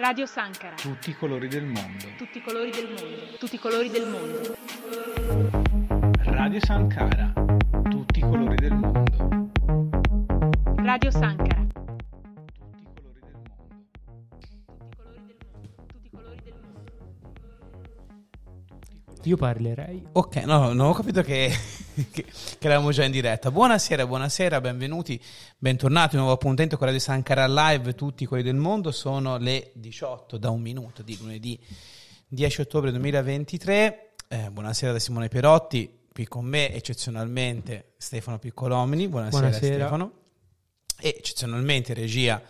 Radio Sankara. Tutti i colori del mondo. Tutti i colori del mondo. Tutti i colori del mondo. Radio Sankara. Tutti i colori del mondo. Radio Sankara. Io parlerei. Ok, no, non ho capito che, che, che eravamo già in diretta. Buonasera, buonasera, benvenuti, bentornati, un nuovo appuntamento con Radio Sankara Live, tutti quelli del mondo. Sono le 18 da un minuto di lunedì 10 ottobre 2023. Eh, buonasera da Simone Perotti, qui con me eccezionalmente Stefano Piccolomini. Buonasera, Buonasera. Stefano. E eccezionalmente regia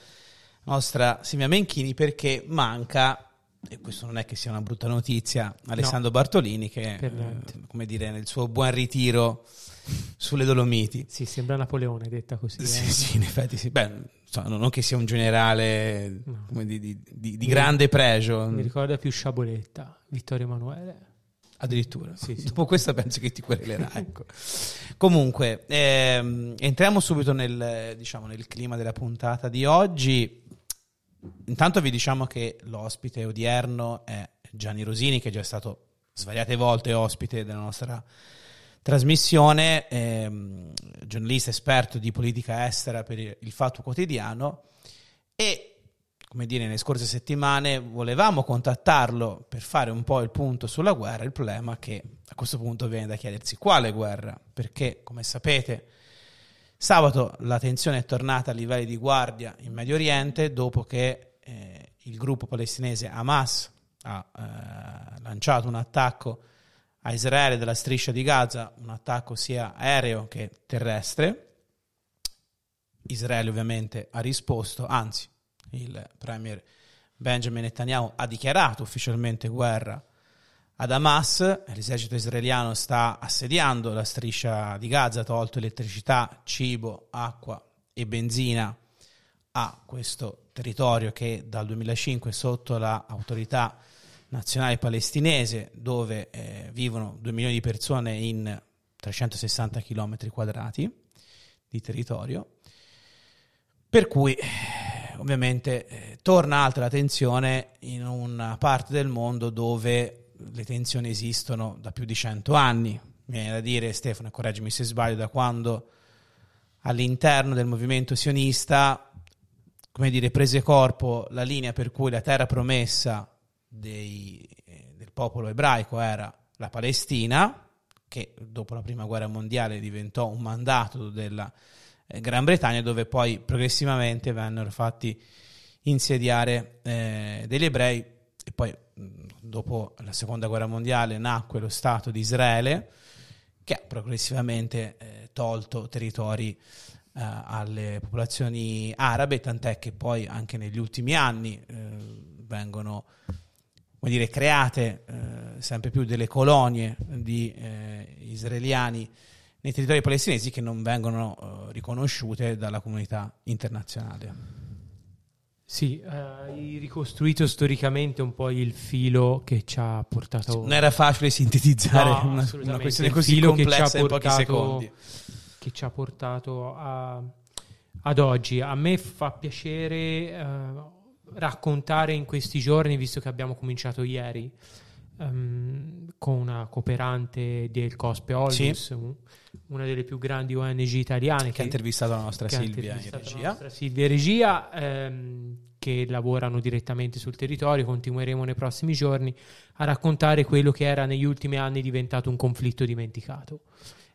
nostra Silvia Menchini perché manca e questo non è che sia una brutta notizia, Alessandro Bartolini che, eh, come dire, nel suo buon ritiro sulle Dolomiti. Sì, sembra Napoleone detta così. Sì, eh. sì, in effetti sì. Beh, insomma, non che sia un generale No. di, di- di- di grande pregio, Mi ricorda più Sciaboletta, Vittorio Emanuele. addirittura. Sì, sì. Dopo questo penso che ti querelerà. ecco. Comunque, ehm, entriamo subito nel, diciamo, nel clima della puntata di oggi. Intanto vi diciamo che l'ospite odierno è Gianni Rosini, che è già stato svariate volte ospite della nostra trasmissione, ehm, giornalista esperto di politica estera per il Fatto Quotidiano e come dire, nelle scorse settimane volevamo contattarlo per fare un po' il punto sulla guerra. Il problema è che a questo punto viene da chiedersi quale guerra, perché come sapete sabato la tensione è tornata a livelli di guardia in Medio Oriente dopo che eh, il gruppo palestinese Hamas ha eh, lanciato un attacco a Israele dalla striscia di Gaza, un attacco sia aereo che terrestre. Israele ovviamente ha risposto, anzi il premier Benjamin Netanyahu ha dichiarato ufficialmente guerra ad Hamas, l'esercito israeliano sta assediando la striscia di Gaza, ha tolto elettricità, cibo, acqua e benzina a questo territorio che dal 2005 è sotto l'autorità nazionale palestinese dove eh, vivono 2 milioni di persone in 360 km quadrati di territorio. Per cui ovviamente eh, torna alta la tensione in una parte del mondo dove le tensioni esistono da più di 100 anni. Mi viene da dire, Stefano, correggimi se sbaglio, da quando all'interno del movimento sionista, come dire, prese corpo la linea per cui la terra promessa dei- eh, del popolo ebraico era la Palestina, che dopo la prima guerra mondiale diventò un mandato della eh, Gran Bretagna, dove poi progressivamente vennero fatti insediare eh, degli ebrei e poi dopo la seconda guerra mondiale nacque lo Stato di Israele che ha progressivamente eh, tolto territori eh, alle popolazioni arabe, tant'è che poi anche negli ultimi anni eh, vengono dire, create eh, sempre più delle colonie di eh, israeliani nei territori palestinesi che non vengono eh, riconosciute dalla comunità internazionale. Sì, eh, hai ricostruito storicamente un po' il filo che ci ha portato... Non era facile sintetizzare No, una, una questione così filo che ci ha complessa in pochi portato- secondi. che ci ha portato a- ad oggi. A me fa piacere eh, raccontare in questi giorni, visto che abbiamo cominciato ieri ehm, con una cooperante del Cospe Oldus, un- una delle più grandi ONG italiane Che ha intervistato la nostra Silvia in regia. nostra Silvia regia, ehm, che lavorano direttamente sul territorio. Continueremo nei prossimi giorni a raccontare quello che era negli ultimi anni diventato un conflitto dimenticato.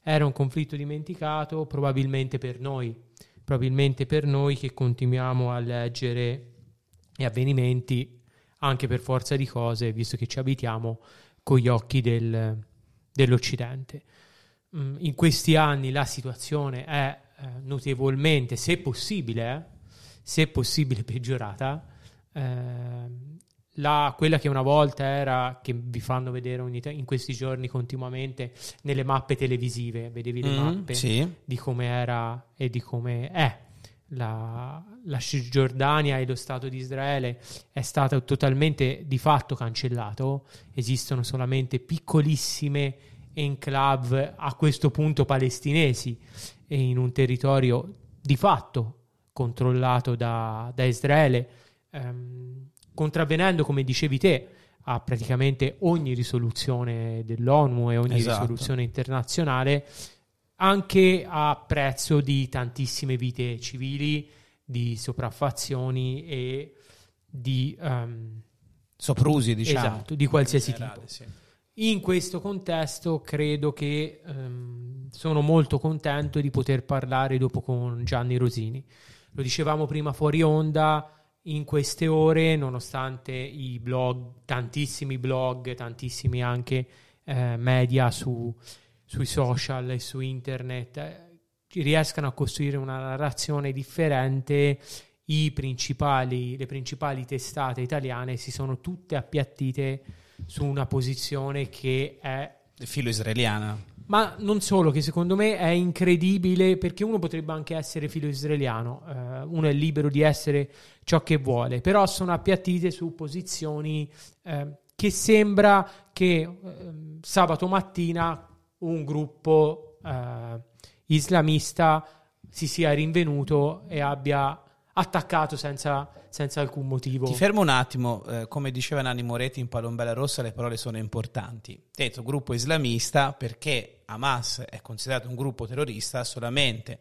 Era un conflitto dimenticato probabilmente per noi, probabilmente per noi che continuiamo a leggere gli avvenimenti anche per forza di cose, visto che ci abitiamo con gli occhi del- dell'Occidente. mh, in questi anni la situazione è eh, notevolmente, se possibile, eh, se possibile peggiorata. Eh, la- quella che una volta era, che vi fanno vedere ogni in questi giorni continuamente nelle mappe televisive, vedevi le Mm, mappe sì. di come era e di come è la, la Cisgiordania e lo Stato di Israele è stato totalmente di fatto cancellato, esistono solamente piccolissime enclave a questo punto palestinesi e in un territorio di fatto controllato da, da Israele, ehm, contravvenendo, come dicevi te, a praticamente ogni risoluzione dell'ONU e ogni Esatto. risoluzione internazionale, anche a prezzo di tantissime vite civili, di sopraffazioni e di... ehm, Soprusi, diciamo. Esatto, di qualsiasi generale, tipo. sì. in questo contesto credo che ehm, sono molto contento di poter parlare dopo con Gianni Rosini. Lo dicevamo prima fuori onda, in queste ore, nonostante i blog, tantissimi blog, tantissimi anche eh, media su- sui social e su internet, eh, riescano a costruire una narrazione differente, i principali, le principali testate italiane si sono tutte appiattite su una posizione che è Filo israeliana. ma non solo, che secondo me è incredibile perché uno potrebbe anche essere filo israeliano, eh, uno è libero di essere ciò che vuole, però sono appiattite su posizioni eh, che sembra che eh, sabato mattina un gruppo eh, islamista si sia rinvenuto e abbia attaccato senza, senza alcun motivo. Ti fermo un attimo, eh, come diceva Nanni Moretti in Palombella Rossa, le parole sono importanti. Detto gruppo islamista perché Hamas è considerato un gruppo terrorista solamente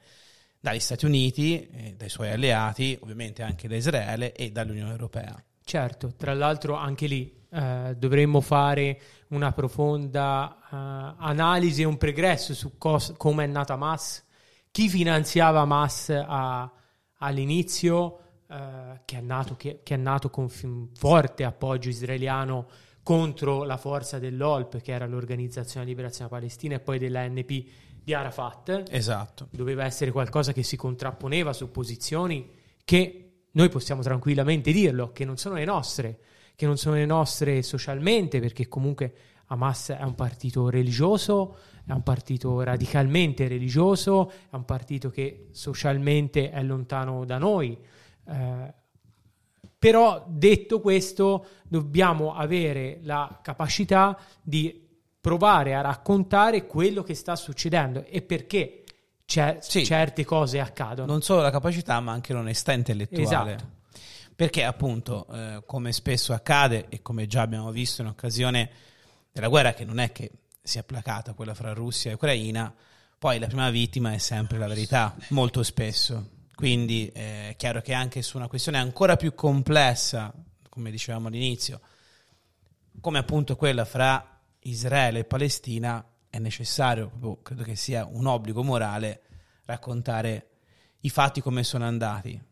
dagli Stati Uniti, eh, dai suoi alleati, ovviamente anche da Israele e dall'Unione Europea. Certo, tra l'altro anche lì eh, dovremmo fare una profonda eh, analisi e un pregresso su cos- come è nata Hamas, chi finanziava Hamas a- all'inizio, eh, che, è nato, che- che è nato con fin- forte appoggio israeliano contro la forza dell'OLP, che era l'Organizzazione di Liberazione Palestina, e poi dell'ANP di Arafat Esatto. doveva essere qualcosa che si contrapponeva su posizioni che noi possiamo tranquillamente dirlo, che non sono le nostre, che non sono le nostre socialmente, perché comunque Hamas è un partito religioso, è un partito radicalmente religioso, è un partito che socialmente è lontano da noi. Eh, però detto questo, dobbiamo avere la capacità di provare a raccontare quello che sta succedendo e perché cer- Sì. certe cose accadono. Non solo la capacità, ma anche l'onestà intellettuale. Esatto. Perché appunto, eh, come spesso accade e come già abbiamo visto in occasione della guerra, che non è che sia placata quella fra Russia e Ucraina, poi la prima vittima è sempre la verità, molto spesso. Quindi eh, è chiaro che anche su una questione ancora più complessa, come dicevamo all'inizio, come appunto quella fra Israele e Palestina, è necessario, proprio, credo che sia un obbligo morale, raccontare i fatti come sono andati.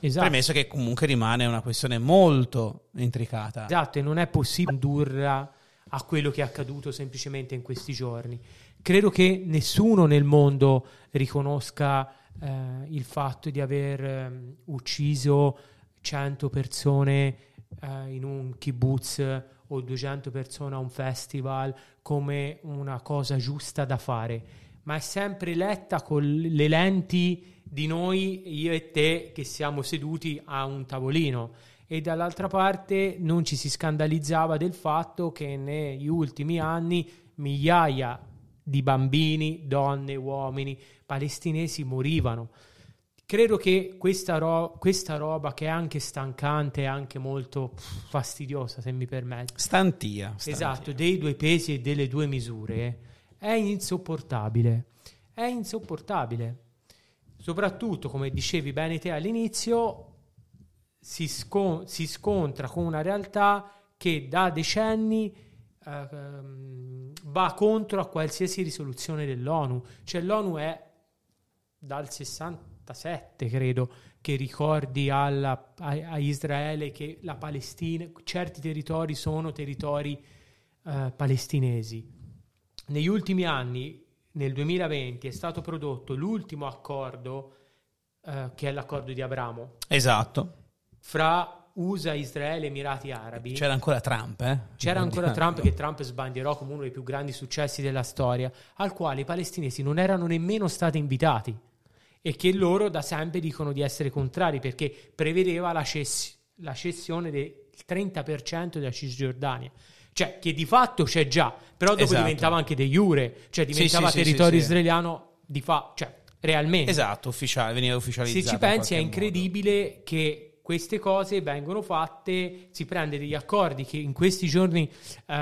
Esatto. Premesso che comunque rimane una questione molto intricata. Esatto, e non è possibile indurla a quello che è accaduto semplicemente in questi giorni. Credo che nessuno nel mondo riconosca eh, il fatto di aver ehm, ucciso 100 persone eh, in un kibbutz o 200 persone a un festival come una cosa giusta da fare, ma è sempre letta con le lenti di noi, io e te, che siamo seduti a un tavolino e dall'altra parte non ci si scandalizzava del fatto che negli ultimi anni migliaia di bambini, donne, uomini palestinesi morivano. Credo che questa, ro- questa roba che è anche stancante e anche molto pff, fastidiosa, se mi permetti, Stantia. stantia. esatto, dei due pesi e delle due misure, è insopportabile. È insopportabile. Soprattutto, come dicevi bene te all'inizio, si, scon- si scontra con una realtà che da decenni eh, va contro a qualsiasi risoluzione dell'ONU. Cioè l'ONU è dal 67, credo, che ricordi alla- a, a Israele che la Palestina, certi territori sono territori eh, palestinesi. Negli ultimi anni nel 2020 è stato prodotto l'ultimo accordo, eh, che è l'accordo di Abramo, Esatto. fra USA, Israele e Emirati Arabi. C'era ancora Trump, eh? C'era ancora Trump che Trump sbandierò come uno dei più grandi successi della storia, al quale i palestinesi non erano nemmeno stati invitati e che loro da sempre dicono di essere contrari perché prevedeva la, cess- la cessione del 30% della Cisgiordania. Cioè, che di fatto c'è già, però dopo Esatto. diventava anche de jure, cioè diventava sì, territorio sì, sì. israeliano di fa- cioè realmente. Esatto, ufficiale, veniva ufficializzato. Se ci in pensi è qualche modo. incredibile che queste cose vengono fatte, si prende degli accordi che in questi giorni eh,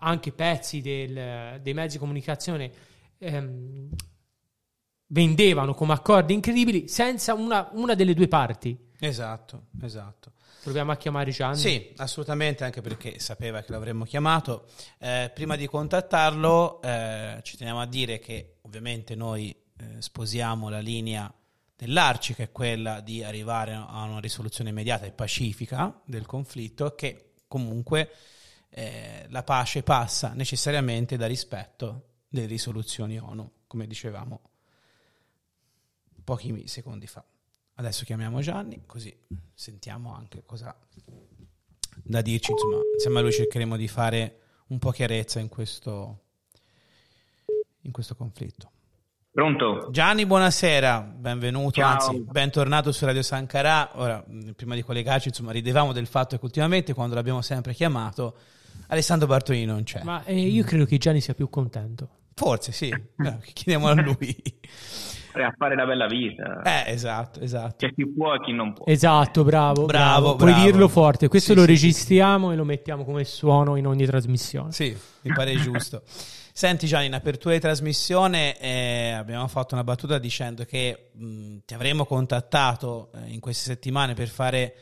anche pezzi del- dei mezzi di comunicazione ehm, vendevano come accordi incredibili senza una, una delle due parti. Esatto, esatto. Proviamo a chiamare Gianni. Sì, assolutamente, anche perché sapeva che l'avremmo chiamato. Eh, prima di contattarlo, eh, ci teniamo a dire che ovviamente noi eh, sposiamo la linea dell'Arci, che è quella di arrivare a una risoluzione immediata e pacifica del conflitto, che comunque eh, la pace passa necessariamente da rispetto delle risoluzioni ONU, come dicevamo pochi secondi fa. Adesso chiamiamo Gianni, così sentiamo anche cosa ha da dirci. Insomma, insieme a lui cercheremo di fare un po' chiarezza in questo, in questo conflitto. Pronto? Gianni, buonasera, benvenuto, Ciao. anzi, bentornato su Radio Sancarà. Ora, mh, prima di collegarci, insomma, ridevamo del fatto che ultimamente, quando l'abbiamo sempre chiamato, Alessandro Bartolini non c'è. Ma eh, io credo che Gianni sia più contento. Forse sì, eh, chiediamo a lui. A fare la bella vita. Eh, esatto, esatto. C'è chi può e chi non può. Esatto, bravo. Bravo, Puoi bravo. dirlo forte. Questo Sì, lo sì, registriamo e lo mettiamo come suono in ogni trasmissione. Sì, mi pare giusto. Senti Gianni, in apertura di trasmissione eh, abbiamo fatto una battuta dicendo che mh, ti avremmo contattato eh, in queste settimane per fare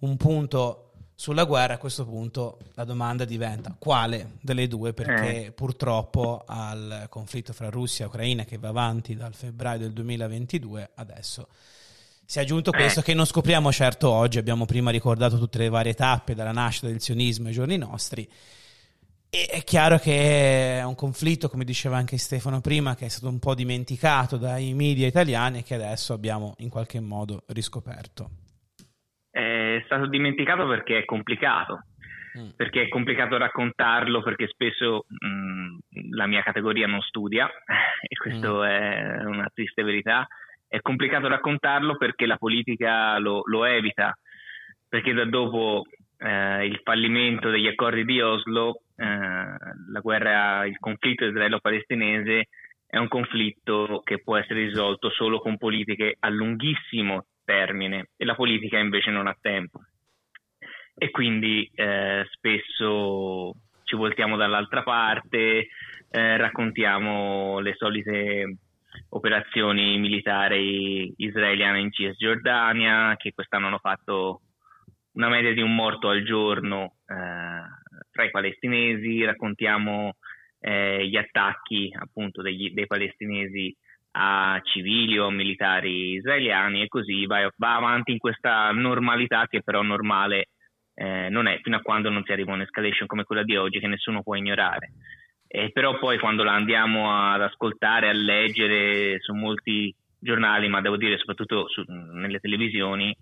un punto sulla guerra. A questo punto la domanda diventa quale delle due? Perché purtroppo al conflitto fra Russia e Ucraina che va avanti dal febbraio del 2022 adesso si è aggiunto questo che non scopriamo certo oggi, abbiamo prima ricordato tutte le varie tappe dalla nascita del sionismo ai giorni nostri. E è chiaro che è un conflitto, come diceva anche Stefano prima, che è stato un po' dimenticato dai media italiani e che adesso abbiamo in qualche modo riscoperto. È stato dimenticato perché è complicato. Mm. Perché è complicato raccontarlo, perché spesso mh, la mia categoria non studia, e questo è una triste verità. È complicato raccontarlo perché la politica lo, lo evita, perché da dopo eh, il fallimento degli accordi di Oslo, eh, la guerra, il conflitto israelo-palestinese è un conflitto che può essere risolto solo con politiche a lunghissimo termine e la politica invece non ha tempo. E quindi eh, spesso ci voltiamo dall'altra parte, eh, raccontiamo le solite operazioni militari israeliane in Cisgiordania, che quest'anno hanno fatto una media di un morto al giorno eh, tra i palestinesi, raccontiamo eh, gli attacchi appunto degli, dei palestinesi a civili o militari israeliani e così va, va avanti in questa normalità che però normale eh, non è fino a quando non si arriva a un'escalation come quella di oggi che nessuno può ignorare. Eh, però poi quando la andiamo ad ascoltare, a leggere su molti giornali, ma devo dire soprattutto su, nelle televisioni,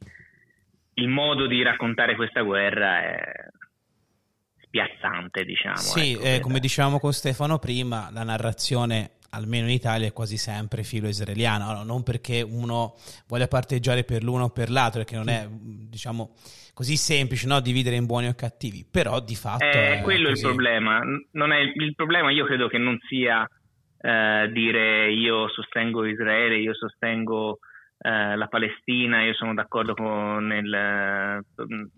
il modo di raccontare questa guerra è spiazzante, diciamo. Sì, ecco, eh, come dicevamo con Stefano prima, la narrazione, almeno in Italia, è quasi sempre filo israeliana. Ora, non perché uno voglia parteggiare per l'uno o per l'altro, perché non è, diciamo, così semplice no? dividere in buoni o cattivi, però di fatto... È è quello così. il problema. Non è il, il problema, io credo che non sia eh, dire io sostengo Israele, io sostengo eh, la Palestina, io sono d'accordo con, il,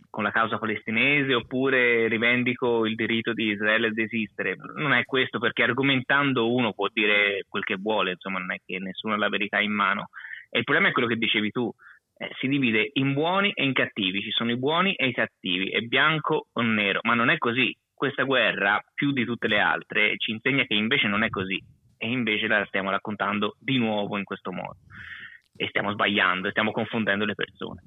con la causa palestinese oppure rivendico il diritto di Israele ad esistere. Non è questo perché argomentando uno può dire quel che vuole, insomma non è che nessuno ha la verità in mano. E il problema è quello che dicevi tu, eh, si divide in buoni e in cattivi, ci sono i buoni e i cattivi, è bianco o nero, ma non è così. Questa guerra, più di tutte le altre, ci insegna che invece non è così e invece la stiamo raccontando di nuovo in questo modo e stiamo sbagliando e stiamo confondendo le persone.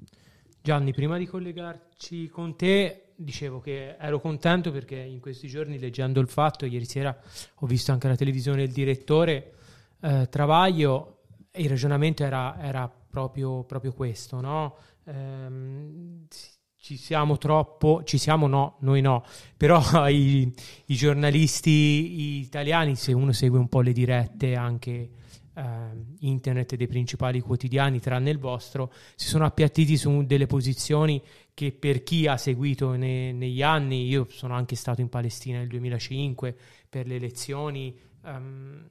Gianni, prima di collegarci con te, dicevo che ero contento perché in questi giorni, leggendo il fatto, ieri sera ho visto anche la televisione il direttore, eh, Travaglio, il ragionamento era, era proprio, proprio questo, no? Ehm, ci siamo troppo, ci siamo no, noi no, però i, i giornalisti italiani, se uno segue un po' le dirette anche internet dei principali quotidiani, tranne il vostro, si sono appiattiti su delle posizioni che per chi ha seguito ne, negli anni, io sono anche stato in Palestina nel 2005 per le elezioni, ehm,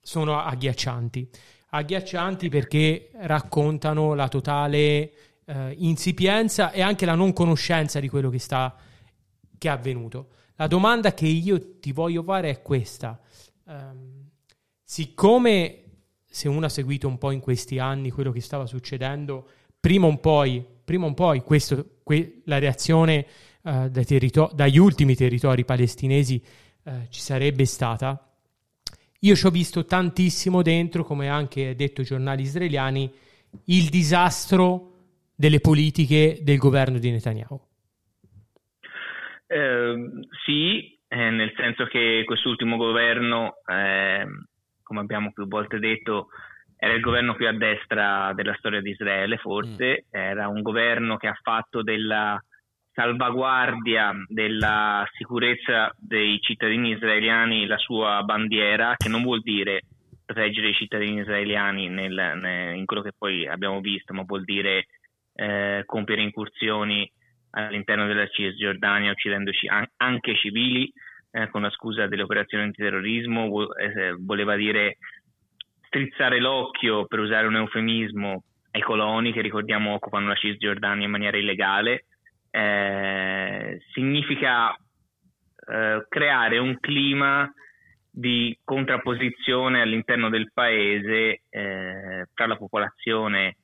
sono agghiaccianti. Agghiaccianti perché raccontano la totale eh, insipienza e anche la non conoscenza di quello che, sta, che è avvenuto. La domanda che io ti voglio fare è questa. Um, siccome se uno ha seguito un po' in questi anni quello che stava succedendo, prima o poi, prima o poi questo, que, la reazione uh, dai territo- dagli ultimi territori palestinesi uh, ci sarebbe stata. Io ci ho visto tantissimo dentro, come anche detto i giornali israeliani, il disastro delle politiche del governo di Netanyahu? Eh, sì, eh, nel senso che quest'ultimo governo, eh, come abbiamo più volte detto, era il governo più a destra della storia di Israele, forse, mm. era un governo che ha fatto della salvaguardia della sicurezza dei cittadini israeliani la sua bandiera, che non vuol dire proteggere i cittadini israeliani nel, nel, in quello che poi abbiamo visto, ma vuol dire eh, compiere incursioni all'interno della Cisgiordania uccidendoci an- anche civili eh, con la scusa delle operazioni antiterrorismo, eh, voleva dire strizzare l'occhio, per usare un eufemismo, ai coloni che ricordiamo occupano la Cisgiordania in maniera illegale, eh, significa eh, creare un clima di contrapposizione all'interno del paese eh, tra la popolazione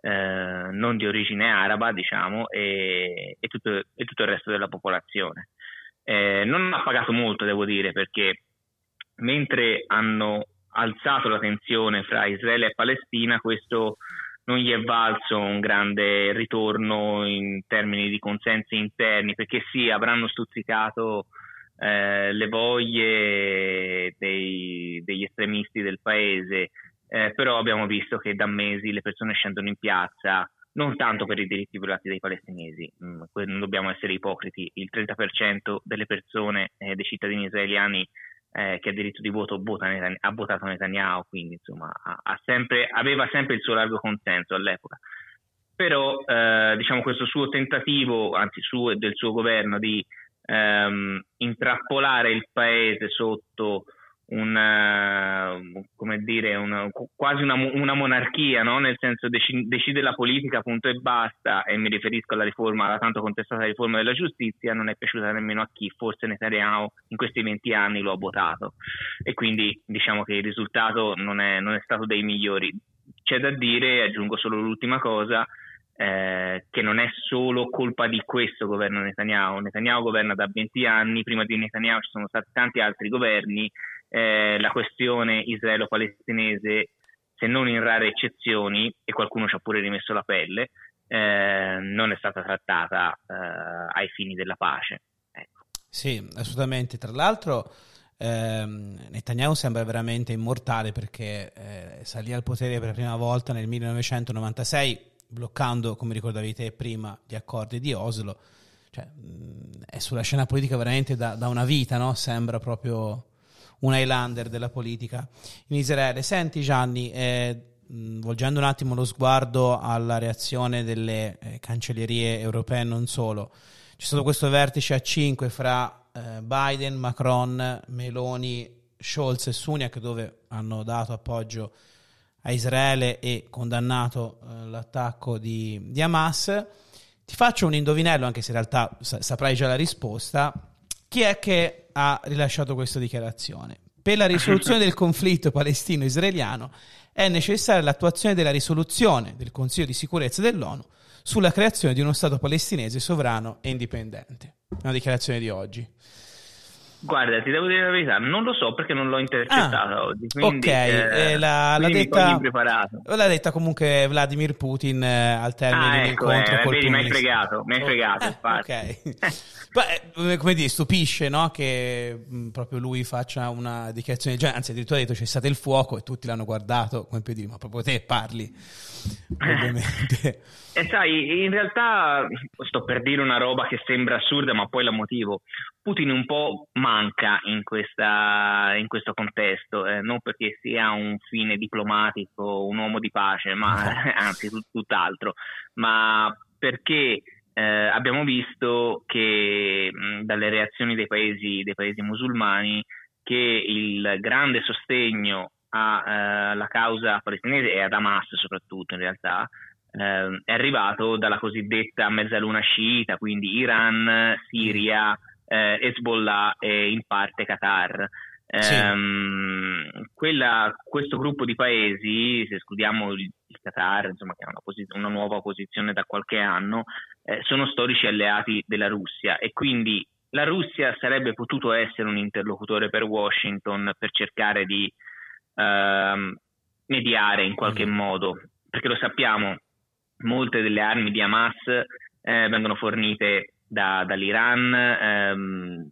eh, non di origine araba, diciamo, e, e, tutto, e tutto, il resto della popolazione. Eh, non ha pagato molto, devo dire, perché mentre hanno alzato la tensione fra Israele e Palestina, questo non gli è valso un grande ritorno in termini di consensi interni, perché sì, avranno stuzzicato eh, le voglie dei, degli estremisti del paese, eh, però abbiamo visto che da mesi le persone scendono in piazza non tanto per i diritti violati dai palestinesi, mm, non dobbiamo essere ipocriti, il 30% delle persone, eh, dei cittadini israeliani eh, che ha diritto di voto vota Netan- ha votato Netanyahu, quindi insomma ha, ha sempre, aveva sempre il suo largo consenso all'epoca. Però eh, diciamo questo suo tentativo, anzi suo e del suo governo, di ehm, intrappolare il paese sotto una, come dire, una, quasi una, una monarchia, no? nel senso dec- decide la politica, punto e basta, e mi riferisco alla riforma, alla tanto contestata riforma della giustizia, non è piaciuta nemmeno a chi forse Netanyahu in questi 20 anni lo ha votato e quindi diciamo che il risultato non è, non è stato dei migliori. C'è da dire, aggiungo solo l'ultima cosa, eh, che non è solo colpa di questo governo Netanyahu. Netanyahu governa da 20 anni, prima di Netanyahu ci sono stati tanti altri governi eh, la questione israelo-palestinese, se non in rare eccezioni, e qualcuno ci ha pure rimesso la pelle, eh, non è stata trattata eh, ai fini della pace. Ecco. Sì, assolutamente. Tra l'altro, ehm, Netanyahu sembra veramente immortale perché eh, salì al potere per la prima volta nel 1996, bloccando, come ricordavi te prima, gli accordi di Oslo. Cioè, mh, è sulla scena politica veramente da, da una vita, no? Sembra proprio un Highlander della politica in Israele. Senti Gianni, eh, volgendo un attimo lo sguardo alla reazione delle eh, cancellerie europee non solo, c'è stato questo vertice a 5 fra eh, Biden, Macron, Meloni, Scholz e Sunak dove hanno dato appoggio a Israele e condannato eh, l'attacco di, di, Hamas. Ti faccio un indovinello, anche se in realtà saprai già la risposta. Chi è che ha rilasciato questa dichiarazione. Per la risoluzione del conflitto palestino-israeliano è necessaria l'attuazione della risoluzione del Consiglio di sicurezza dell'ONU sulla creazione di uno Stato palestinese sovrano e indipendente. Una dichiarazione di oggi. Guarda, ti devo dire la verità, non lo so perché non l'ho intercettata Ah, oggi. Quindi, ok, eh, eh, la- l'ha detta-. L'ha detta comunque Vladimir Putin eh, al termine Ah, di ecco, incontro eh, col vedi, mi hai fregato, mi hai Oh, fregato, eh, ok. Beh, eh, come dire, stupisce no? che mh, proprio lui faccia una dichiarazione del genere, anzi addirittura ha detto c'è stato il fuoco e tutti l'hanno guardato come per dire ma proprio te parli, ovviamente. E sai, in realtà sto per dire una roba che sembra assurda, ma poi la motivo. Putin un po' manca in, questa, in questo contesto, eh, non perché sia un fine diplomatico, un uomo di pace, ma anzi tut- tutt'altro, ma perché eh, abbiamo visto che mh, dalle reazioni dei paesi, dei paesi musulmani che il grande sostegno alla causa palestinese e ad Hamas soprattutto in realtà eh, è arrivato dalla cosiddetta mezzaluna sciita, quindi Iran, Siria, eh, Hezbollah e in parte Qatar. Sì. Ehm, quella- questo gruppo di paesi, se escludiamo il, il Qatar, insomma, che ha una, posi- una nuova posizione da qualche anno, eh, sono storici alleati della Russia e quindi la Russia sarebbe potuto essere un interlocutore per Washington per cercare di ehm, mediare in qualche Mm. modo, perché lo sappiamo, molte delle armi di Hamas eh, vengono fornite da- dall'Iran, ehm,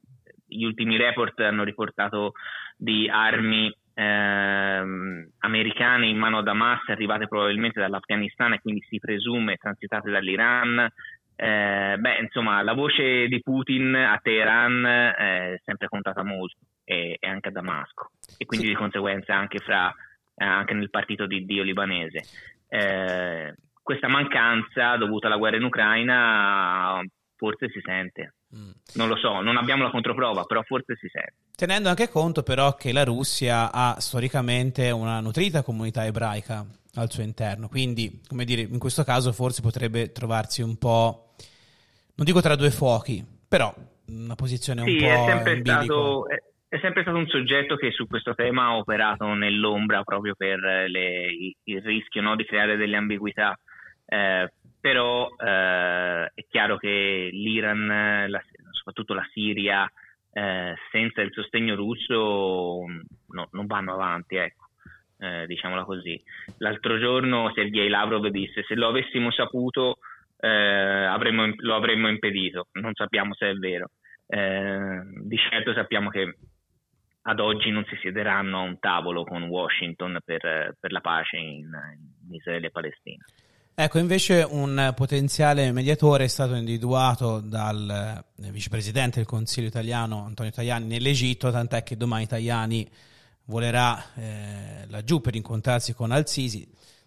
gli ultimi report hanno riportato di armi ehm, americane in mano ad Hamas arrivate probabilmente dall'Afghanistan e quindi si presume transitate dall'Iran. Eh, beh, insomma, la voce di Putin a Teheran eh, è sempre contata molto e, e anche a Damasco e quindi Sì. di conseguenza anche, fra, eh, anche nel partito di Dio libanese. Eh, questa mancanza dovuta alla guerra in Ucraina forse si sente. Mm. Non lo so, non abbiamo la controprova, però forse si sente. Tenendo anche conto però che la Russia ha storicamente una nutrita comunità ebraica al suo interno, quindi come dire, in questo caso forse potrebbe trovarsi un po', non dico tra due fuochi, però una posizione un Sì, po' è sempre, stato, è, è sempre stato un soggetto che su questo tema ha operato nell'ombra proprio per eh, le- il, il rischio no, di creare delle ambiguità. Eh, però eh, è chiaro che l'Iran, la- soprattutto la Siria, eh, senza il sostegno russo no- non vanno avanti, ecco. Eh, diciamola così. L'altro giorno Sergei Lavrov disse se lo avessimo saputo eh, avremmo- lo avremmo impedito, non sappiamo se è vero. Eh, di certo sappiamo che ad oggi non si siederanno a un tavolo con Washington per, per la pace in, in Israele e Palestina. Ecco, invece un potenziale mediatore è stato individuato dal eh, vicepresidente del Consiglio italiano Antonio Tajani nell'Egitto, tant'è che domani Tajani volerà eh, laggiù per incontrarsi con Al-Sisi.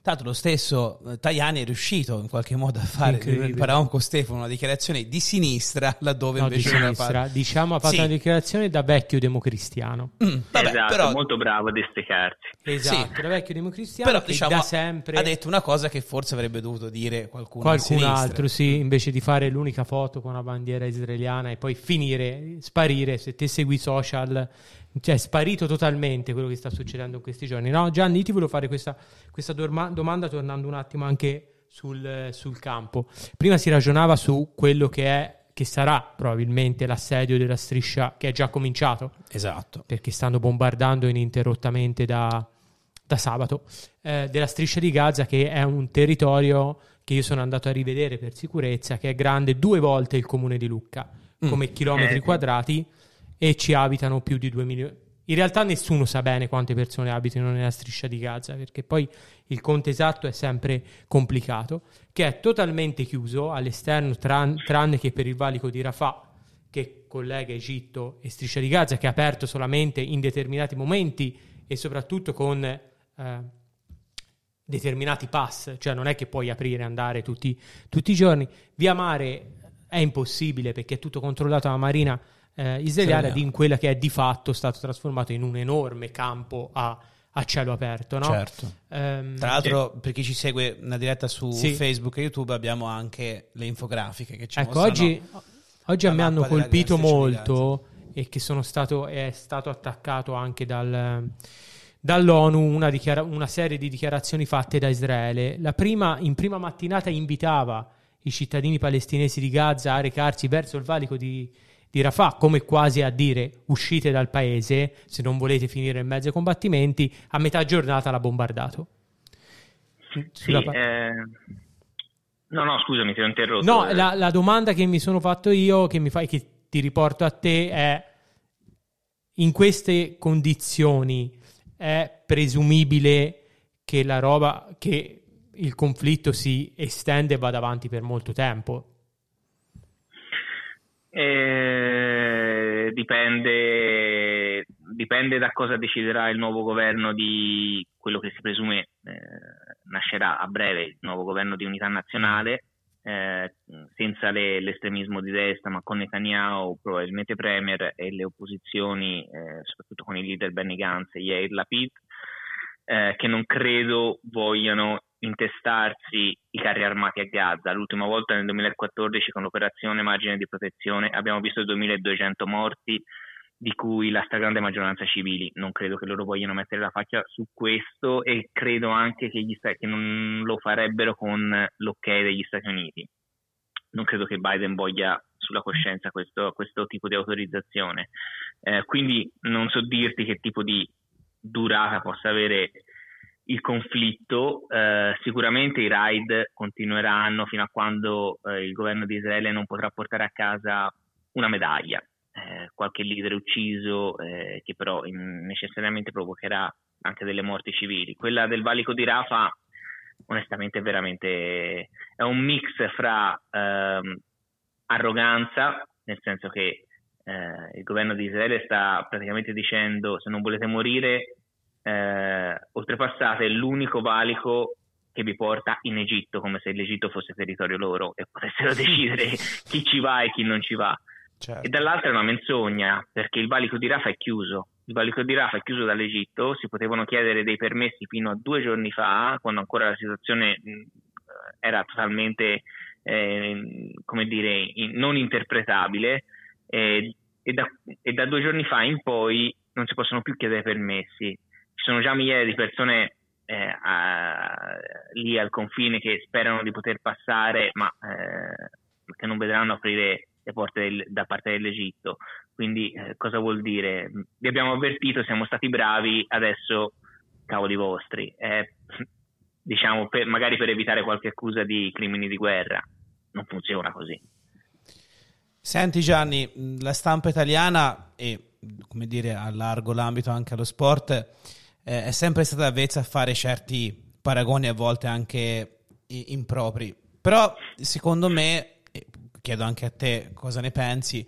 Tanto lo stesso eh, Tajani è riuscito in qualche modo a fare, parlavamo con Stefano, una dichiarazione di sinistra laddove No, di invece non ha sinistra. fatto. Diciamo ha fatto Sì. una dichiarazione da vecchio democristiano. Mm, vabbè, esatto, però, molto bravo a destecarsi. Esatto, Sì. da vecchio democristiano però che diciamo, da sempre ha detto una cosa che forse avrebbe dovuto dire qualcuno qualcun altro, sì, invece di fare l'unica foto con la bandiera israeliana e poi finire, sparire, se te segui i social, cioè è sparito totalmente quello che sta succedendo in questi giorni. No, Gianni, ti volevo fare questa, questa dorma- domanda tornando un attimo anche sul, sul campo. Prima si ragionava su quello che è che sarà probabilmente l'assedio della striscia che è già cominciato Esatto. perché stanno bombardando ininterrottamente da, da sabato, eh, della striscia di Gaza che è un territorio che io sono andato a rivedere per sicurezza, che è grande due volte il comune di Lucca, come chilometri Eh, quadrati, e ci abitano più di 2 milioni. In realtà nessuno sa bene quante persone abitano nella striscia di Gaza, perché poi il conto esatto è sempre complicato, che è totalmente chiuso all'esterno, tran- tranne che per il valico di Rafah, che collega Egitto e striscia di Gaza, che è aperto solamente in determinati momenti e soprattutto con eh, determinati pass, cioè non è che puoi aprire e andare tutti, tutti i giorni. Via mare è impossibile perché è tutto controllato dalla marina eh, israeliana di in quella che è di fatto stato trasformato in un enorme campo a, a cielo aperto. No? Certo. Ehm, Tra l'altro, per chi ci segue una diretta su Sì. Facebook e YouTube, abbiamo anche le infografiche che ci Ecco, mostrano. oggi, oggi a me hanno colpito molto e che sono stato, è stato attaccato anche dal, dall'ONU una, dichiara- una serie di dichiarazioni fatte da Israele. La prima, in prima mattinata invitava i cittadini palestinesi di Gaza a recarsi verso il valico di, di Rafah, come quasi a dire uscite dal paese se non volete finire in mezzo ai combattimenti, a metà giornata l'ha bombardato. Sì, pa- eh, No, no, scusami, ti ho interrotto. No, Eh, la, la domanda che mi sono fatto io, che mi fai, che ti riporto a te, è in queste condizioni è presumibile che la roba, che il conflitto si estende e vada avanti per molto tempo? Eh, dipende, dipende da cosa deciderà il nuovo governo di quello che si presume eh, nascerà a breve, il nuovo governo di unità nazionale, eh, senza le- l'estremismo di destra, ma con Netanyahu probabilmente premier e le opposizioni, eh, soprattutto con il leader Benny Gantz e Yair Lapid, eh, che non credo vogliano intestarsi i carri armati a Gaza. L'ultima volta nel 2014 con l'operazione Margine di Protezione abbiamo visto 2200 morti, di cui la stragrande maggioranza civili. Non credo che loro vogliano mettere la faccia su questo e credo anche che, gli Sta- che non lo farebbero con l'ok degli Stati Uniti. Non credo che Biden voglia sulla coscienza questo, questo tipo di autorizzazione. Eh, quindi non so dirti che tipo di durata possa avere il conflitto. Eh, sicuramente i raid continueranno fino a quando eh, il governo di Israele non potrà portare a casa una medaglia. Eh, qualche leader ucciso eh, che però in- necessariamente provocherà anche delle morti civili. Quella del valico di Rafa onestamente è veramente è un mix fra ehm, arroganza, nel senso che eh, il governo di Israele sta praticamente dicendo se non volete morire eh, oltrepassate l'unico valico che vi porta in Egitto, come se l'Egitto fosse territorio loro e potessero decidere chi ci va e chi non ci va. Certo. E dall'altra è una menzogna, perché il valico di Rafa è chiuso. Il valico di Rafa è chiuso dall'Egitto, si potevano chiedere dei permessi fino a due giorni fa, quando ancora la situazione mh, era totalmente, eh, come dire, in- non interpretabile, eh, e, da, e da due giorni fa in poi non si possono più chiedere permessi. Ci sono già migliaia di persone eh, a- lì al confine che sperano di poter passare, ma eh, che non vedranno aprire le porte del- da parte dell'Egitto. Quindi eh, cosa vuol dire? Vi abbiamo avvertito, siamo stati bravi, adesso cavoli vostri. Diciamo, per- magari per evitare qualche accusa di crimini di guerra. Non funziona così. Senti Gianni, la stampa italiana e come dire a largo l'ambito anche allo sport eh, è sempre stata avvezza a fare certi paragoni a volte anche impropri. Però secondo me, chiedo anche a te cosa ne pensi,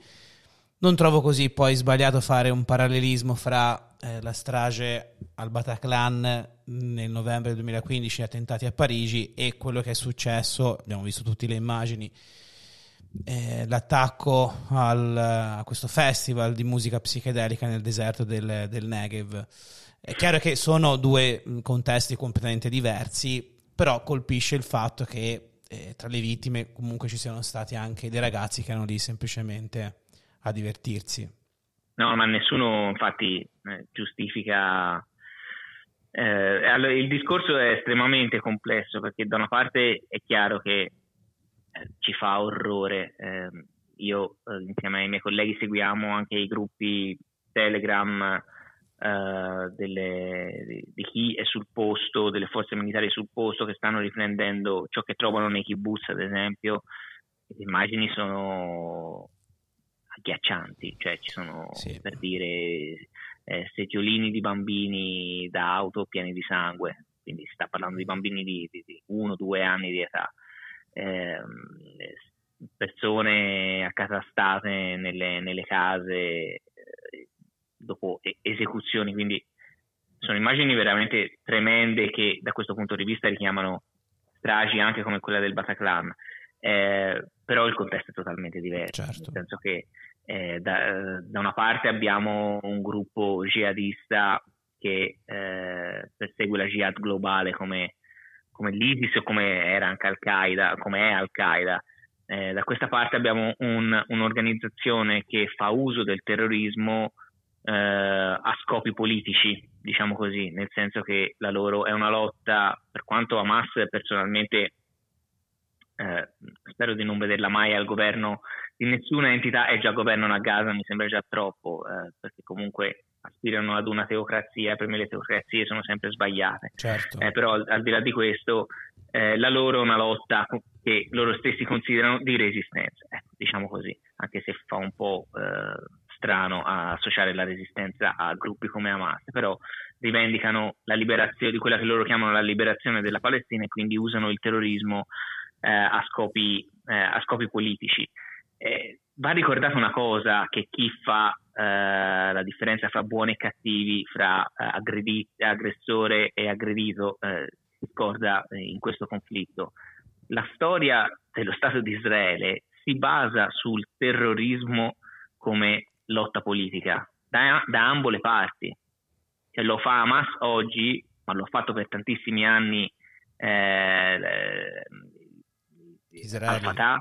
non trovo così poi sbagliato fare un parallelismo fra eh, la strage al Bataclan nel novembre 2015, gli attentati a Parigi e quello che è successo, abbiamo visto tutte le immagini, eh, l'attacco al- a questo festival di musica psichedelica nel deserto del, del Negev. È chiaro che sono due mh, contesti completamente diversi, però colpisce il fatto che eh, tra le vittime comunque ci siano stati anche dei ragazzi che erano lì semplicemente a divertirsi. No, ma nessuno infatti eh, giustifica. eh, allora, il discorso è estremamente complesso perché da una parte è chiaro che eh, ci fa orrore. eh, io insieme ai miei colleghi seguiamo anche i gruppi Telegram eh, delle- di, di chi è sul posto, delle forze militari sul posto che stanno riprendendo ciò che trovano nei kibbutz, ad esempio. Le immagini sono agghiaccianti, cioè ci sono Sì. per dire eh, setiolini di bambini da auto pieni di sangue, quindi si sta parlando di bambini di, di, di uno o due anni di età, Ehm, persone accatastate nelle, nelle case eh, dopo esecuzioni, quindi sono immagini veramente tremende che da questo punto di vista richiamano stragi anche come quella del Bataclan. Eh, però il contesto è totalmente diverso, Certo. nel senso che eh, da, da una parte abbiamo un gruppo jihadista che eh, persegue la jihad globale come, come l'ISIS o come era anche Al-Qaeda, come è Al-Qaeda. Eh, da questa parte abbiamo un- un'organizzazione che fa uso del terrorismo eh, a scopi politici, diciamo così, nel senso che la loro è una lotta, per quanto Hamas personalmente eh, spero di non vederla mai al governo di nessuna entità e già governano a Gaza mi sembra già troppo, eh, perché comunque aspirano ad una teocrazia, per me le teocrazie sono sempre sbagliate. Certo. Eh, però al, al di là di questo, eh, la loro è una lotta che loro stessi considerano di resistenza, ecco, diciamo così, anche se fa un po' eh, strano associare la resistenza a gruppi come Hamas, però rivendicano la liberazione di quella che loro chiamano la liberazione della Palestina e quindi usano il terrorismo eh, a, scopi, eh, a scopi politici. Eh, va ricordata una cosa che chi fa eh, la differenza fra buoni e cattivi, fra eh, aggredi- aggressore e aggredito, eh, si scorda in questo conflitto. La storia dello Stato di Israele si basa sul terrorismo come lotta politica da, da ambo le parti. Cioè, lo fa Hamas oggi, ma l'ho fatto per tantissimi anni eh, Israele. Al-Fatah,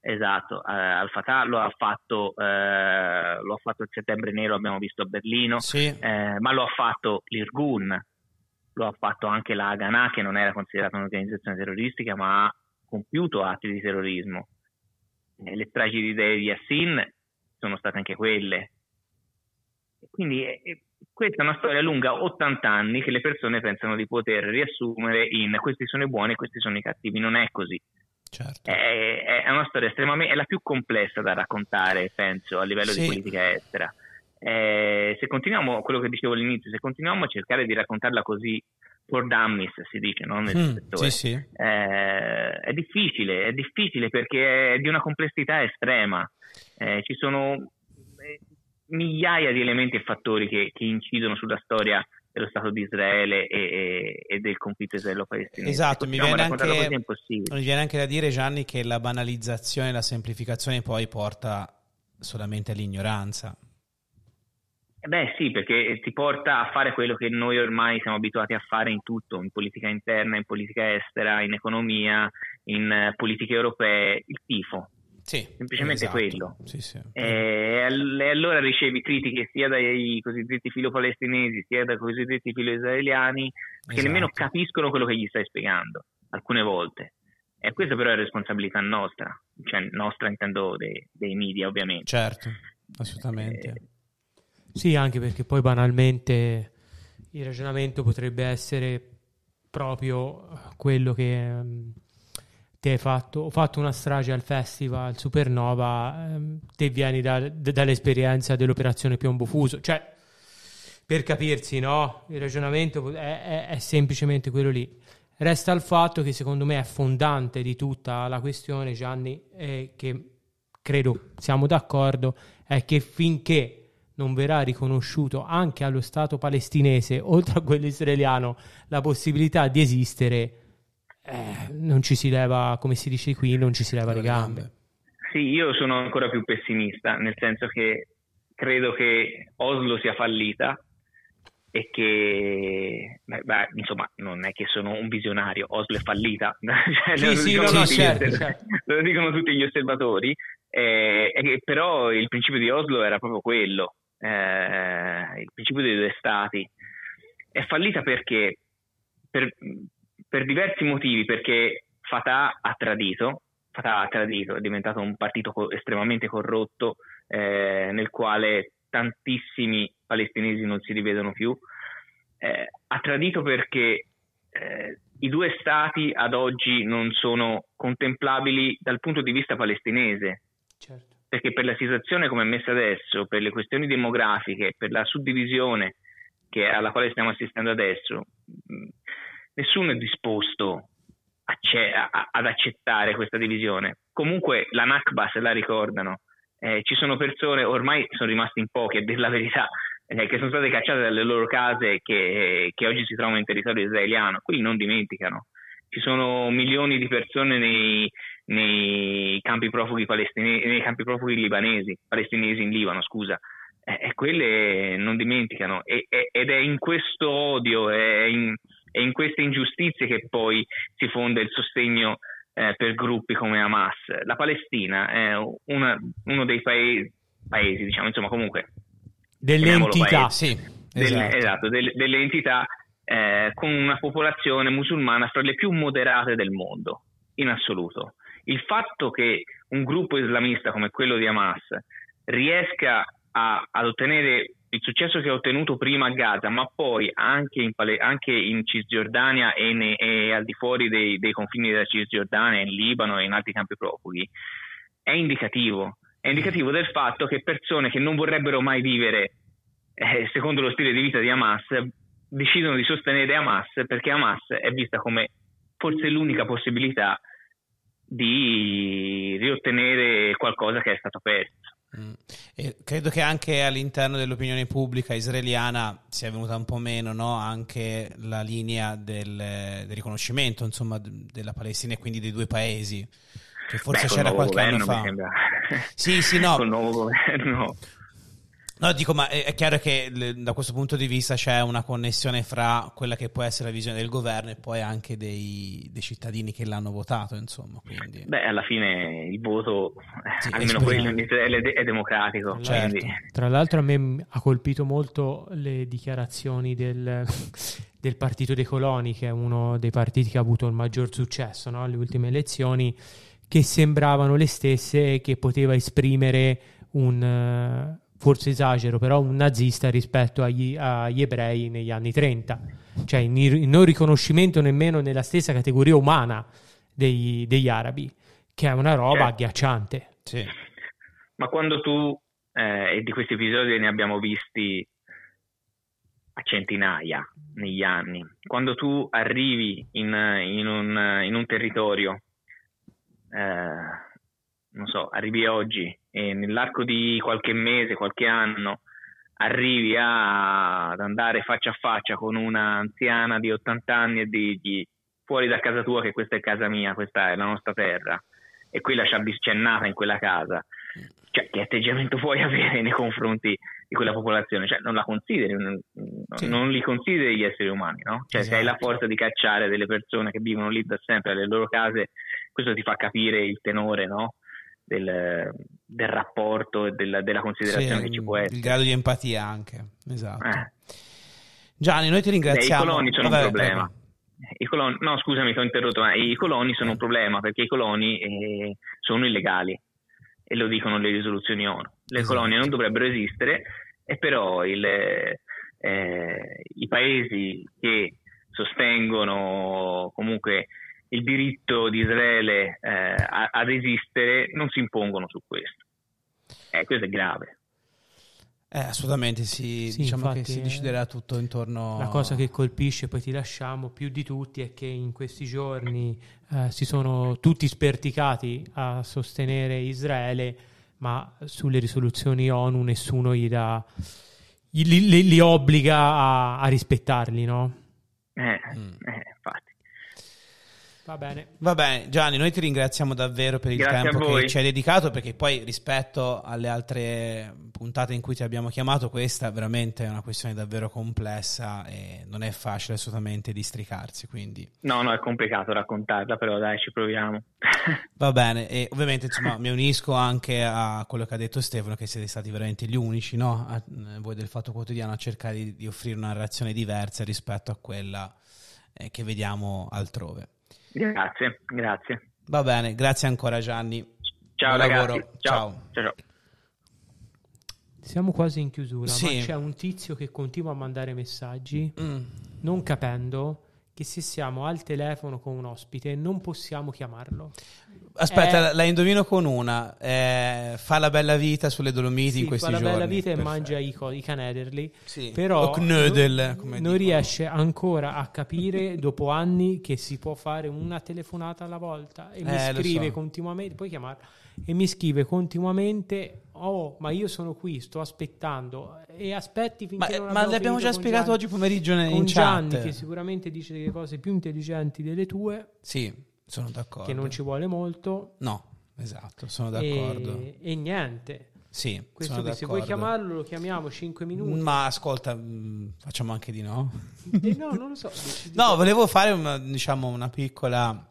esatto, eh, Al-Fatah lo ha, fatto, eh, lo ha fatto il settembre nero, abbiamo visto a Berlino, Sì. eh, ma lo ha fatto l'Irgun, lo ha fatto anche la Haganah, che non era considerata un'organizzazione terroristica, ma ha compiuto atti di terrorismo. Eh, le tragedie di Yassin sono state anche quelle. Quindi eh, eh, questa è una storia lunga 80 anni che le persone pensano di poter riassumere in questi sono i buoni e questi sono i cattivi. Non è così. Certo. È, è una storia estremamente, è la più complessa da raccontare, penso, a livello Sì. di politica estera. Eh, se continuiamo, quello che dicevo all'inizio, se continuiamo a cercare di raccontarla così for dummies, si dice, no? nel Mm, settore, sì, sì. eh, è difficile, è difficile perché è di una complessità estrema. Eh, ci sono eh, migliaia di elementi e fattori che, che incidono sulla storia dello Stato di Israele e, e- e del conflitto israelo-palestinese. Esatto, mi Continuiamo a viene, anche, mi viene anche da dire, Gianni, che la banalizzazione e la semplificazione poi porta solamente all'ignoranza. Eh Beh sì, perché ti porta a fare quello che noi ormai siamo abituati a fare in tutto, in politica interna, in politica estera, in economia, in eh, politiche europee, il tifo. Sì, Semplicemente esatto. quello. Sì, sì. E all- e allora ricevi critiche sia dai cosiddetti filo-palestinesi sia dai cosiddetti filo-israeliani che Esatto. nemmeno capiscono quello che gli stai spiegando alcune volte. E questa però è responsabilità nostra, cioè nostra intendo dei, dei media ovviamente. Certo, assolutamente. Eh, Sì, anche perché poi banalmente il ragionamento potrebbe essere proprio quello che ehm, te hai fatto. Ho fatto una strage al festival Supernova, ehm, te vieni da- d- dall'esperienza dell'operazione Piombo Fuso. Cioè, per capirsi, no? Il ragionamento è, è- è semplicemente quello lì. Resta il fatto che secondo me è fondante di tutta la questione, Gianni, e che credo siamo d'accordo, è che finché non verrà riconosciuto anche allo Stato palestinese, oltre a quello israeliano, la possibilità di esistere, eh, non ci si leva, come si dice qui, non ci si leva le gambe. Sì, io sono ancora più pessimista, nel senso che credo che Oslo sia fallita e che, beh, beh, insomma, non è che sono un visionario, Oslo è fallita, Cioè, Sì, lo sì, dicono no, no, tutti gli certo, certo. lo dicono tutti gli osservatori, eh, e che però il principio di Oslo era proprio quello, eh, il principio dei due stati. È fallita perché, per, per diversi motivi, perché Fatah ha tradito, Fatah ha tradito, è diventato un partito co- estremamente corrotto eh, nel quale tantissimi palestinesi non si rivedono più. Eh, ha tradito perché eh, i due stati ad oggi non sono contemplabili dal punto di vista palestinese, Certo. perché per la situazione come è messa adesso, per le questioni demografiche, per la suddivisione che- alla quale stiamo assistendo adesso, mh, nessuno è disposto acce- a- ad accettare questa divisione. Comunque la Nakba se la ricordano, Eh, ci sono persone, ormai sono rimasti in pochi a dire la verità, eh, che sono state cacciate dalle loro case che, che oggi si trovano in territorio israeliano, quelli non dimenticano. Ci sono milioni di persone nei, nei campi profughi nei campi profughi libanesi, palestinesi in Libano, scusa, eh, e quelle non dimenticano. Ed è in questo odio, è in, è in queste ingiustizie che poi si fonda il sostegno eh, per gruppi come Hamas. La Palestina è una- uno dei paesi, paesi, diciamo, insomma, comunque Delle entità. paese. Sì, delle, esatto. esatto, delle, delle entità eh, con una popolazione musulmana fra le più moderate del mondo, in assoluto. Il fatto che un gruppo islamista come quello di Hamas riesca a, ad ottenere il successo che ha ottenuto prima a Gaza, ma poi anche in, anche in Cisgiordania e, ne, e, al di fuori dei, dei, confini della Cisgiordania, in Libano e in altri campi profughi, è indicativo. È indicativo del fatto che persone che non vorrebbero mai vivere eh, secondo lo stile di vita di Hamas decidono di sostenere Hamas perché Hamas è vista come forse l'unica possibilità di riottenere qualcosa che è stato perso. Mm. credo che anche all'interno dell'opinione pubblica israeliana sia venuta un po' meno no? anche la linea del, del riconoscimento insomma, della Palestina e quindi dei due paesi che forse Beh, c'era qualche anno fa. Sì, sì, no. Col nuovo governo No, dico, ma è, chiaro che da questo punto di vista c'è una connessione fra quella che può essere la visione del governo e poi anche dei, dei cittadini che l'hanno votato, insomma. Quindi. Beh, alla fine il voto, sì, almeno quello in Israele, è democratico. Certo. Tra l'altro a me ha colpito molto le dichiarazioni del, del Partito dei Coloni, che è uno dei partiti che ha avuto il maggior successo no? alle ultime elezioni, che sembravano le stesse che poteva esprimere un forse esagero, però un nazista rispetto agli, agli ebrei negli anni 30, cioè il, non riconoscimento nemmeno nella stessa categoria umana degli, degli arabi, che è una roba certo. agghiacciante. Sì. Ma quando tu, eh, e di questi episodi ne abbiamo visti a centinaia negli anni, quando tu arrivi in, in, un, in un, territorio, eh, non so, arrivi oggi e nell'arco di qualche mese, qualche anno, arrivi a, ad andare faccia a faccia con un'anziana di 80 anni e digli fuori da casa tua che questa è casa mia, questa è la nostra terra e quella ci è nata in quella casa, cioè che atteggiamento puoi avere nei confronti di quella popolazione? Cioè non la consideri, non, sì. non li consideri gli esseri umani, no? Cioè esatto. se hai la esatto. forza di cacciare delle persone che vivono lì da sempre alle loro case, questo ti fa capire il tenore, no? Del, del rapporto e della, della considerazione sì, che ci può essere. Il grado di empatia anche, esatto. Eh. Gianni, noi ti ringraziamo. Beh, I coloni sono Vabbè, un problema. I coloni, no, scusami, ti ho interrotto, ma i coloni sono un problema perché i coloni eh, sono illegali e lo dicono le risoluzioni ONU. Le esatto. colonie non dovrebbero esistere e però il, eh, i paesi che sostengono comunque il diritto di Israele eh, ad esistere non si impongono su questo. Eh, questo è grave. Eh, assolutamente, sì, sì diciamo che si deciderà tutto intorno. La cosa che colpisce, poi ti lasciamo più di tutti, è che in questi giorni eh, si sono tutti sperticati a sostenere Israele, ma sulle risoluzioni ONU nessuno gli, dà, gli, li, li obbliga a, a rispettarli, no? Eh, mm. eh, infatti. Va bene. Va bene, Gianni, noi ti ringraziamo davvero per il Grazie tempo che ci hai dedicato, perché poi rispetto alle altre puntate in cui ti abbiamo chiamato, questa veramente è una questione davvero complessa e non è facile assolutamente districarsi. Quindi... No, no, è complicato raccontarla, però dai, ci proviamo. Va bene, e ovviamente insomma, mi unisco anche a quello che ha detto Stefano, che siete stati veramente gli unici, no? a, voi del Fatto Quotidiano, a cercare di, di offrire una narrazione diversa rispetto a quella eh, che vediamo altrove. Grazie, grazie. Va bene, grazie ancora Gianni. Ciao Buon ragazzi. Lavoro. Ciao. Ciao. ciao. Siamo quasi in chiusura, sì. ma c'è un tizio che continua a mandare messaggi mm. non capendo che se siamo al telefono con un ospite non possiamo chiamarlo. Aspetta, eh, la indovino con una. Eh, fa la bella vita sulle Dolomiti sì, in questi giorni. Fa la bella vita Perfetto. e mangia i, i canederli. Sì. Però knödel, non, non riesce ancora a capire dopo anni che si può fare una telefonata alla volta e mi Eh, lo scrive so. continuamente, puoi chiamarlo, e mi scrive continuamente, oh ma io sono qui, sto aspettando e aspetti Ma, finché ma abbiamo l'abbiamo già spiegato Gianni. oggi pomeriggio in con Gianni chat. che sicuramente dice delle cose più intelligenti delle tue Sì, sono d'accordo. che non ci vuole molto No, esatto, sono d'accordo. e, e niente Sì, questo qui, se vuoi chiamarlo lo chiamiamo 5 minuti Ma ascolta, mh, facciamo anche di no. Eh, no non lo so No, volevo fare una, diciamo, una piccola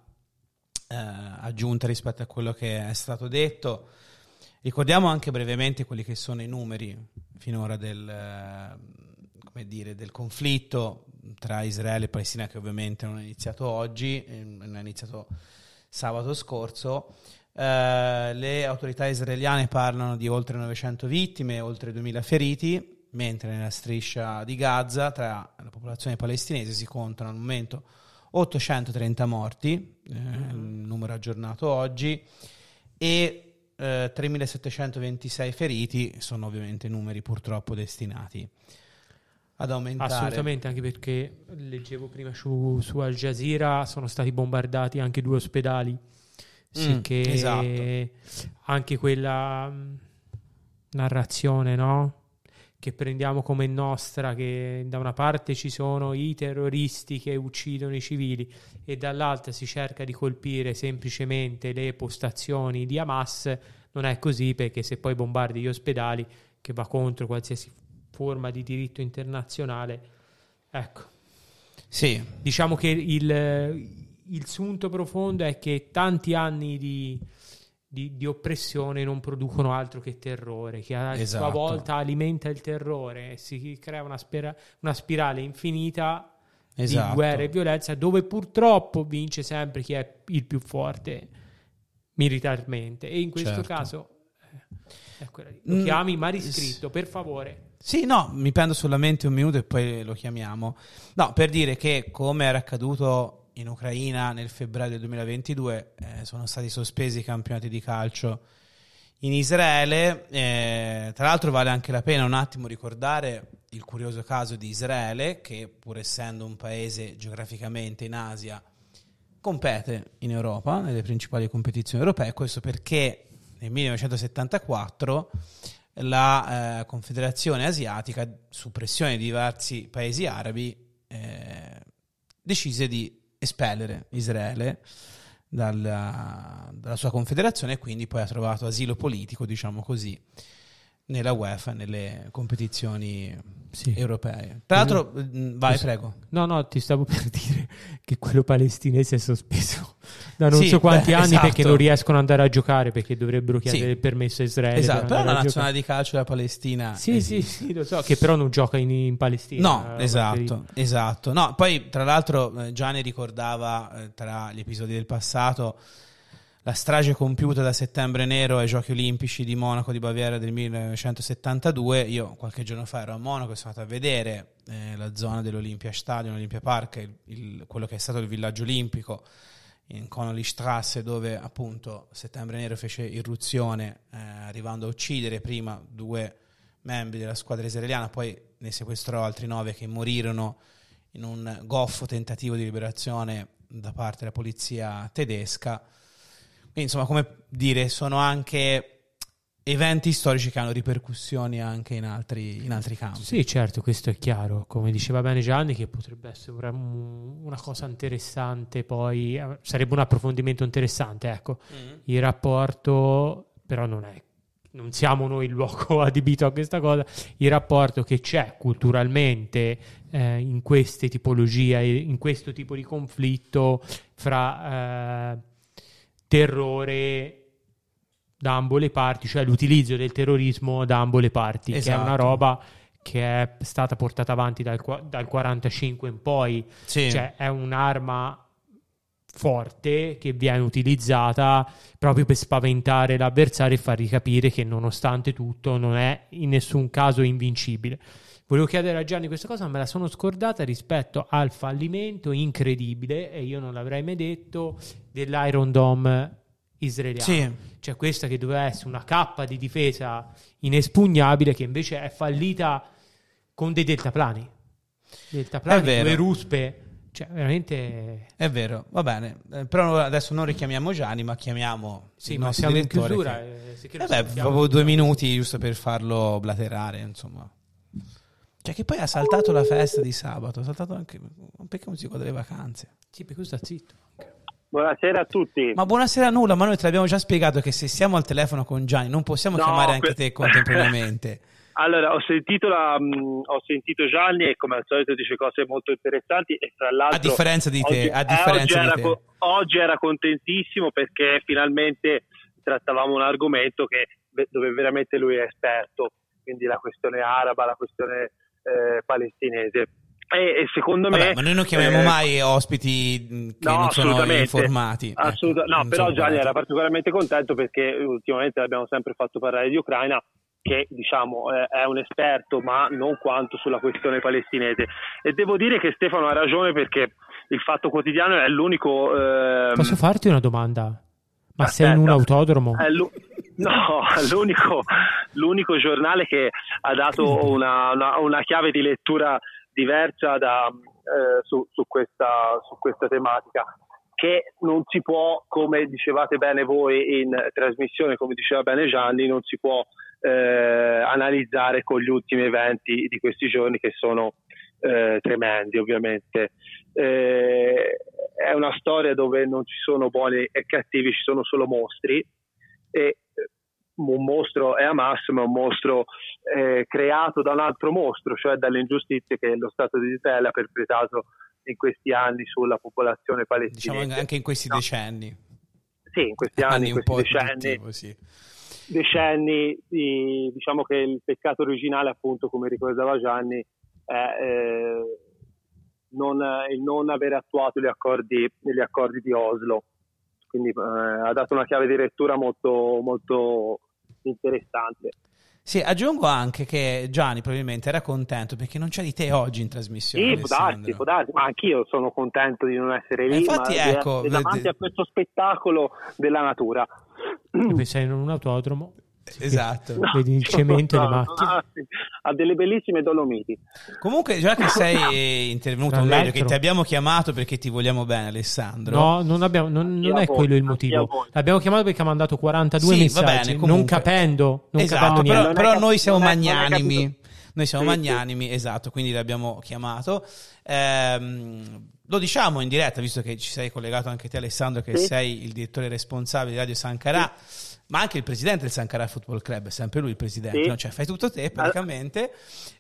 eh, aggiunta rispetto a quello che è stato detto. Ricordiamo anche brevemente quelli che sono i numeri finora del, eh, come dire, del conflitto tra Israele e Palestina, che ovviamente non è iniziato oggi, eh, non è iniziato sabato scorso. Eh, le autorità israeliane parlano di oltre 900 vittime, oltre 2000 feriti, mentre nella striscia di Gaza tra la popolazione palestinese si contano al momento 830 morti, eh, il numero aggiornato oggi, e eh, 3.726 feriti, sono ovviamente numeri purtroppo destinati ad aumentare. Assolutamente, anche perché leggevo prima su, su Al Jazeera sono stati bombardati anche due ospedali. Sì, Mm, che esatto. anche quella mh, narrazione, no? Che prendiamo come nostra, che da una parte ci sono i terroristi che uccidono i civili e dall'altra si cerca di colpire semplicemente le postazioni di Hamas, non è così perché se poi bombardi gli ospedali, che va contro qualsiasi forma di diritto internazionale, ecco, Sì, diciamo che il, il sunto profondo è che tanti anni di, di- di oppressione non producono altro che terrore, che a sua Esatto. volta alimenta il terrore, e si crea una, spira- una spirale infinita esatto. di guerra e violenza dove purtroppo vince sempre chi è il più forte militarmente e in questo Certo. caso eh, lo Mm, chiami mariscritto per favore Sì, no, mi prendo solamente un minuto e poi lo chiamiamo. No, per dire che come era accaduto in Ucraina nel febbraio del 2022, eh, sono stati sospesi i campionati di calcio in Israele. Eh, tra l'altro vale anche la pena un attimo ricordare il curioso caso di Israele, che pur essendo un paese geograficamente in Asia, compete in Europa, nelle principali competizioni europee. Questo perché nel 1974 la eh, Confederazione Asiatica, su pressione di diversi paesi arabi, eh, decise di espellere Israele dalla, dalla sua confederazione e quindi poi ha trovato asilo politico, diciamo così, nella UEFA, nelle competizioni Sì. europee. Tra l'altro, mh, vai, Questo- prego. No, no, ti stavo per dire che quello palestinese è sospeso da non Sì, so quanti beh, anni esatto. perché non riescono ad andare a giocare perché dovrebbero chiedere Sì. il permesso a Israele. Esatto, per però la nazionale di calcio della Palestina Sì, sì, esiste. sì, lo so, che però non gioca in, in Palestina. No, eh, esatto, esatto. No, poi tra l'altro eh, Gianni ricordava eh, tra gli episodi del passato la strage compiuta da Settembre Nero ai Giochi Olimpici di Monaco di Baviera del 1972. Io qualche giorno fa ero a Monaco e sono andato a vedere eh, la zona dell'Olympia Stadion, Olympia Park, il- il- quello che è stato il villaggio olimpico in Connolly Strasse dove appunto Settembre Nero fece irruzione eh, arrivando a uccidere prima due membri della squadra israeliana, poi ne sequestrò altri nove che morirono in un goffo tentativo di liberazione da parte della polizia tedesca. Quindi, insomma, come dire, sono anche eventi storici che hanno ripercussioni anche in altri, in altri campi. Sì, certo, questo è chiaro. Come diceva bene Gianni, che potrebbe essere una, cosa interessante, poi eh, sarebbe un approfondimento interessante. Ecco, il rapporto, però non è. Non siamo noi il luogo adibito a questa cosa. Il rapporto che c'è culturalmente eh, in queste tipologie, in questo tipo di conflitto fra eh, terrore da ambo le parti, cioè l'utilizzo del terrorismo da ambo le parti, che è una Esatto. roba che è stata portata avanti dal, dal 45 in poi, Sì. cioè è un'arma forte che viene utilizzata proprio per spaventare l'avversario e fargli capire che nonostante tutto non è in nessun caso invincibile. Volevo chiedere a Gianni questa cosa, me la sono scordata rispetto al fallimento incredibile, e io non l'avrei mai detto, dell'Iron Dome israeliano. Sì. Cioè questa che doveva essere una cappa di difesa inespugnabile che invece è fallita con dei deltaplani. Deltaplani, due ruspe, cioè veramente... È vero, va bene. Eh, però adesso non richiamiamo Gianni, ma chiamiamo Sì, il ma siamo in chiusura. che- eh, Eh beh, proprio due minuti giusto per farlo blaterare, insomma. Cioè che poi ha saltato la festa di sabato, ha saltato anche... Perché non si gode le vacanze? Sì, per questo sta zitto. Buonasera a tutti. Ma buonasera nulla, ma noi te l'abbiamo già spiegato che se siamo al telefono con Gianni non possiamo No, chiamare anche que- te contemporaneamente. Allora, ho sentito, la, mh, ho sentito Gianni e come al solito dice cose molto interessanti e tra l'altro... A differenza di te, oggi, a eh, differenza oggi di era te. oggi era contentissimo perché finalmente trattavamo un argomento che, dove veramente lui è esperto, quindi la questione araba, la questione eh, palestinese. E, e secondo Vabbè, me... ma noi non chiamiamo eh, mai ospiti mh, che No, non sono assolutamente. informati. Ecco, Assoluta- no, non però Gianni era particolarmente contento perché ultimamente l'abbiamo sempre fatto parlare di Ucraina, che diciamo eh, è un esperto, ma non quanto sulla questione palestinese. E devo dire che Stefano ha ragione perché il Fatto Quotidiano è l'unico. ehm, Posso farti una domanda? Ma sei in Aspetta. un autodromo? no, è l'unico, l'unico giornale che ha dato una, una- una chiave di lettura diversa da, eh, su, su questa, su questa tematica che non si può, come dicevate bene voi in trasmissione, come diceva bene Gianni, non si può eh, analizzare con gli ultimi eventi di questi giorni che sono eh, tremendi ovviamente. Eh, è una storia dove non ci sono buoni e cattivi, ci sono solo mostri e eh, un mostro è Hamas, ma un mostro eh, creato da un altro mostro, cioè dalle ingiustizie che lo Stato di Israele ha perpetrato in questi anni sulla popolazione palestinese. Diciamo anche in questi No. decenni. Sì, in questi anni, in un questi decenni, sì. decenni di- diciamo che il peccato originale, appunto, come ricordava Gianni, è eh, non, il non aver attuato gli accordi, gli accordi di Oslo. Quindi eh, ha dato una chiave di lettura molto, molto interessante. Sì, aggiungo anche che Gianni probabilmente era contento perché non c'è di te oggi in trasmissione. Sì, può darsi, può darsi, ma anch'io sono contento di non essere lì, Eh, infatti, ecco, davanti vedi- a questo spettacolo della natura. Dove sei in un autodromo? Esatto. No, Vedi il cemento e le no, macchine. no, sì, ha delle bellissime dolomiti. Comunque, già che sei intervenuto, o Dall'altro. meglio, che ti abbiamo chiamato perché ti vogliamo bene, Alessandro. No, non, abbiamo, non, non è voi? quello il motivo. L'abbiamo chiamato perché ha mandato 42 Sì, va messaggi, bene, non capendo, non esatto, capendo però, però cap- noi siamo magnanimi. Noi siamo Sì, magnanimi, esatto, quindi l'abbiamo chiamato. Ehm, lo diciamo in diretta, visto che ci sei collegato anche te, Alessandro, che Sì. sei il direttore responsabile di Radio Sancarà, ma anche il presidente del Sancarà Football Club, è sempre lui il presidente, Sì. no? cioè fai tutto te praticamente.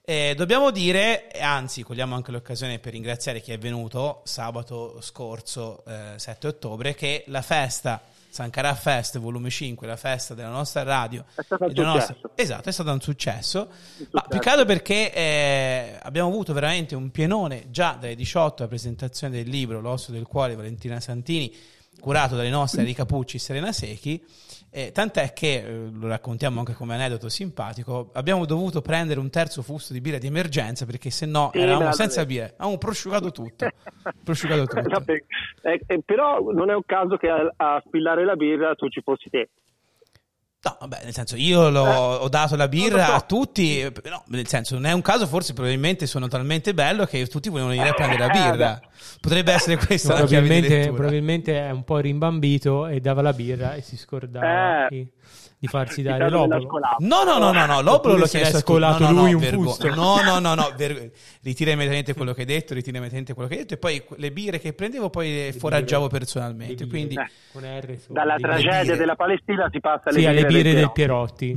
Eh, dobbiamo dire, anzi, cogliamo anche l'occasione per ringraziare chi è venuto sabato scorso, eh, 7 ottobre, che la festa Sancarà Fest volume 5, la festa della nostra radio, È stato un della nostra- successo. Esatto, è stato un successo. Ma successo. più che altro perché eh, abbiamo avuto veramente un pienone già dalle 18 alla presentazione del libro L'osso del cuore Valentina Santini, curato dalle nostre Enrica Pucci e Serena Secchi. Eh, tant'è che, eh, lo raccontiamo anche come aneddoto simpatico, abbiamo dovuto prendere un terzo fusto di birra di emergenza perché se no Sì, eravamo senza birra, avevamo prosciugato tutto. prosciugato tutto. No, per- eh, eh, però non è un caso che a, a spillare la birra tu ci fossi te. No, vabbè, nel senso, io l'ho, Eh, ho dato la birra so. a tutti, no, nel senso, non è un caso, forse probabilmente sono talmente bello che tutti vogliono venire a prendere la Eh, birra. Potrebbe essere questa la chiave di probabilmente, lettura. probabilmente è un po' rimbambito e dava la birra e si scordava Eh. Di farsi dare l'obolo. No, no, no, no, no, l'obolo l'è chiesto scolato no, no, lui no, un vergo- fusto. No, no, no, no, ver- ritira immediatamente quello che hai detto, ritira immediatamente quello che hai detto e poi le birre che prendevo poi le foraggiavo personalmente, Le quindi birre, Eh. Dalla le birre. tragedia birre. della Palestina si passa alle Sì, alle birre del Pierotti.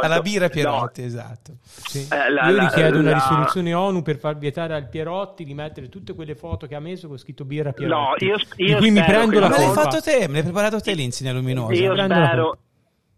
Alla birra No, Pierotti, esatto. Sì. Eh, la- Io la- richiedo una la- risoluzione ONU per far vietare al Pierotti di mettere tutte quelle foto che ha messo con scritto birra Pierotti. io- di io cui mi prendo la Ma no. l'hai colpa. fatto te, me l'hai preparato te l'insegna luminosa. Io spero,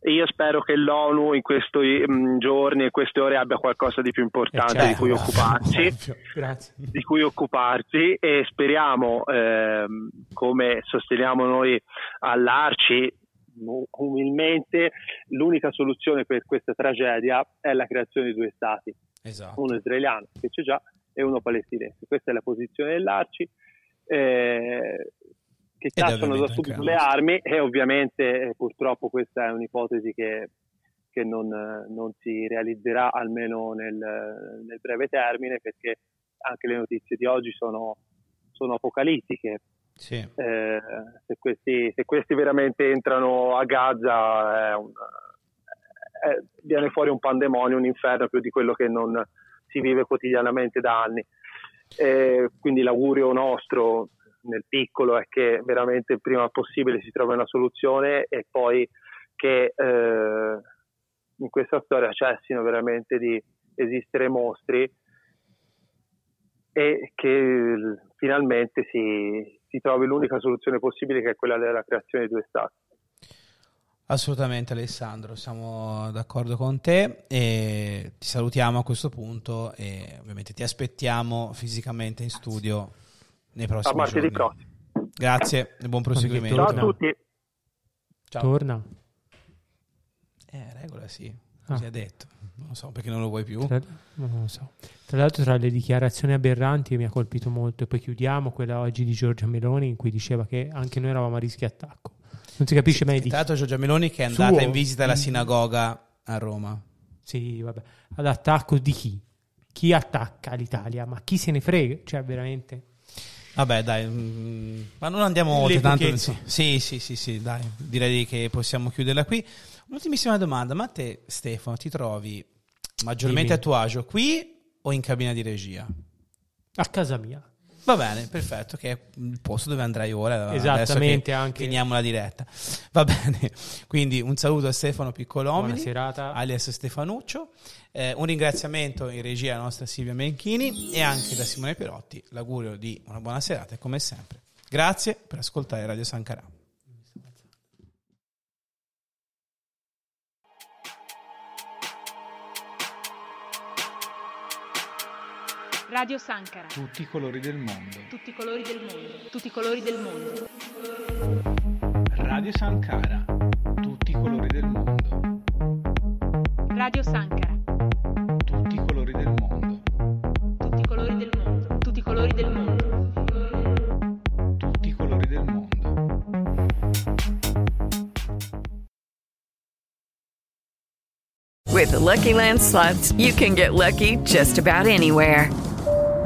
io spero che l'ONU in questi mm, giorni e queste ore abbia qualcosa di più importante Eh, di cui certo. Grazie. di cui occuparsi e speriamo, ehm, come sosteniamo noi all'Arci, u- umilmente, l'unica soluzione per questa tragedia è la creazione di due stati, Esatto. uno israeliano che c'è già e uno palestinese. Questa è la posizione dell'Arci. eh, che cacciano da subito le armi e ovviamente eh, purtroppo questa è un'ipotesi che, che non, eh, non si realizzerà almeno nel, nel breve termine perché anche le notizie di oggi sono, sono apocalittiche. Sì. Eh, se, questi, se questi veramente entrano a Gaza è un- è- viene fuori un pandemonio, un inferno più di quello che non si vive quotidianamente da anni. Eh, quindi l'augurio nostro nel piccolo è che veramente il prima possibile si trovi una soluzione e poi che eh, in questa storia cessino veramente di esistere mostri e che finalmente si, si trovi l'unica soluzione possibile che è quella della creazione di due stati. Assolutamente Alessandro, siamo d'accordo con te e ti salutiamo a questo punto e ovviamente ti aspettiamo fisicamente in studio nei A prossimi martedì giorni. prossimo. Grazie e buon proseguimento. Ciao a tutti. Ciao. Torna. Eh, regola sì, così Ah. ha detto. Non lo so perché non lo vuoi più. Tra, non lo so. Tra l'altro, tra le dichiarazioni aberranti mi ha colpito molto, e poi chiudiamo quella oggi di Giorgia Meloni, in cui diceva che anche noi eravamo a rischio attacco. Non si capisce mai di Tra chi. l'altro Giorgia Meloni che è Suo- andata in visita alla sinagoga a Roma. Sì, vabbè. All'attacco di chi? Chi attacca l'Italia? Ma chi se ne frega? Cioè, veramente. Vabbè, dai, mm, ma non andiamo oltre tanto. Sì, sì, sì, sì, dai, direi che possiamo chiuderla qui. Un'ultimissima domanda, ma te Stefano ti trovi maggiormente Dimmi. a tuo agio qui o in cabina di regia? A casa mia. Va bene, perfetto, che è il posto dove andrai ora. Esattamente, che anche. Finiamo la diretta. Va bene, quindi un saluto a Stefano Piccolomini, serata. alias Stefanuccio, eh, un ringraziamento in regia alla nostra Silvia Menchini e anche da Simone Perotti, l'augurio di una buona serata e come sempre. Grazie per ascoltare Radio Sancarà. Radio Sankara. Tutti i colori del mondo. Tutti i colori del mondo. Tutti i colori del mondo. Radio Sankara. Tutti i colori del mondo. Radio Sankara. Tutti i colori del mondo. Tutti i colori del mondo. Tutti i colori del mondo. Tutti i colori del mondo. With the Lucky Land slots, you can get lucky just about anywhere.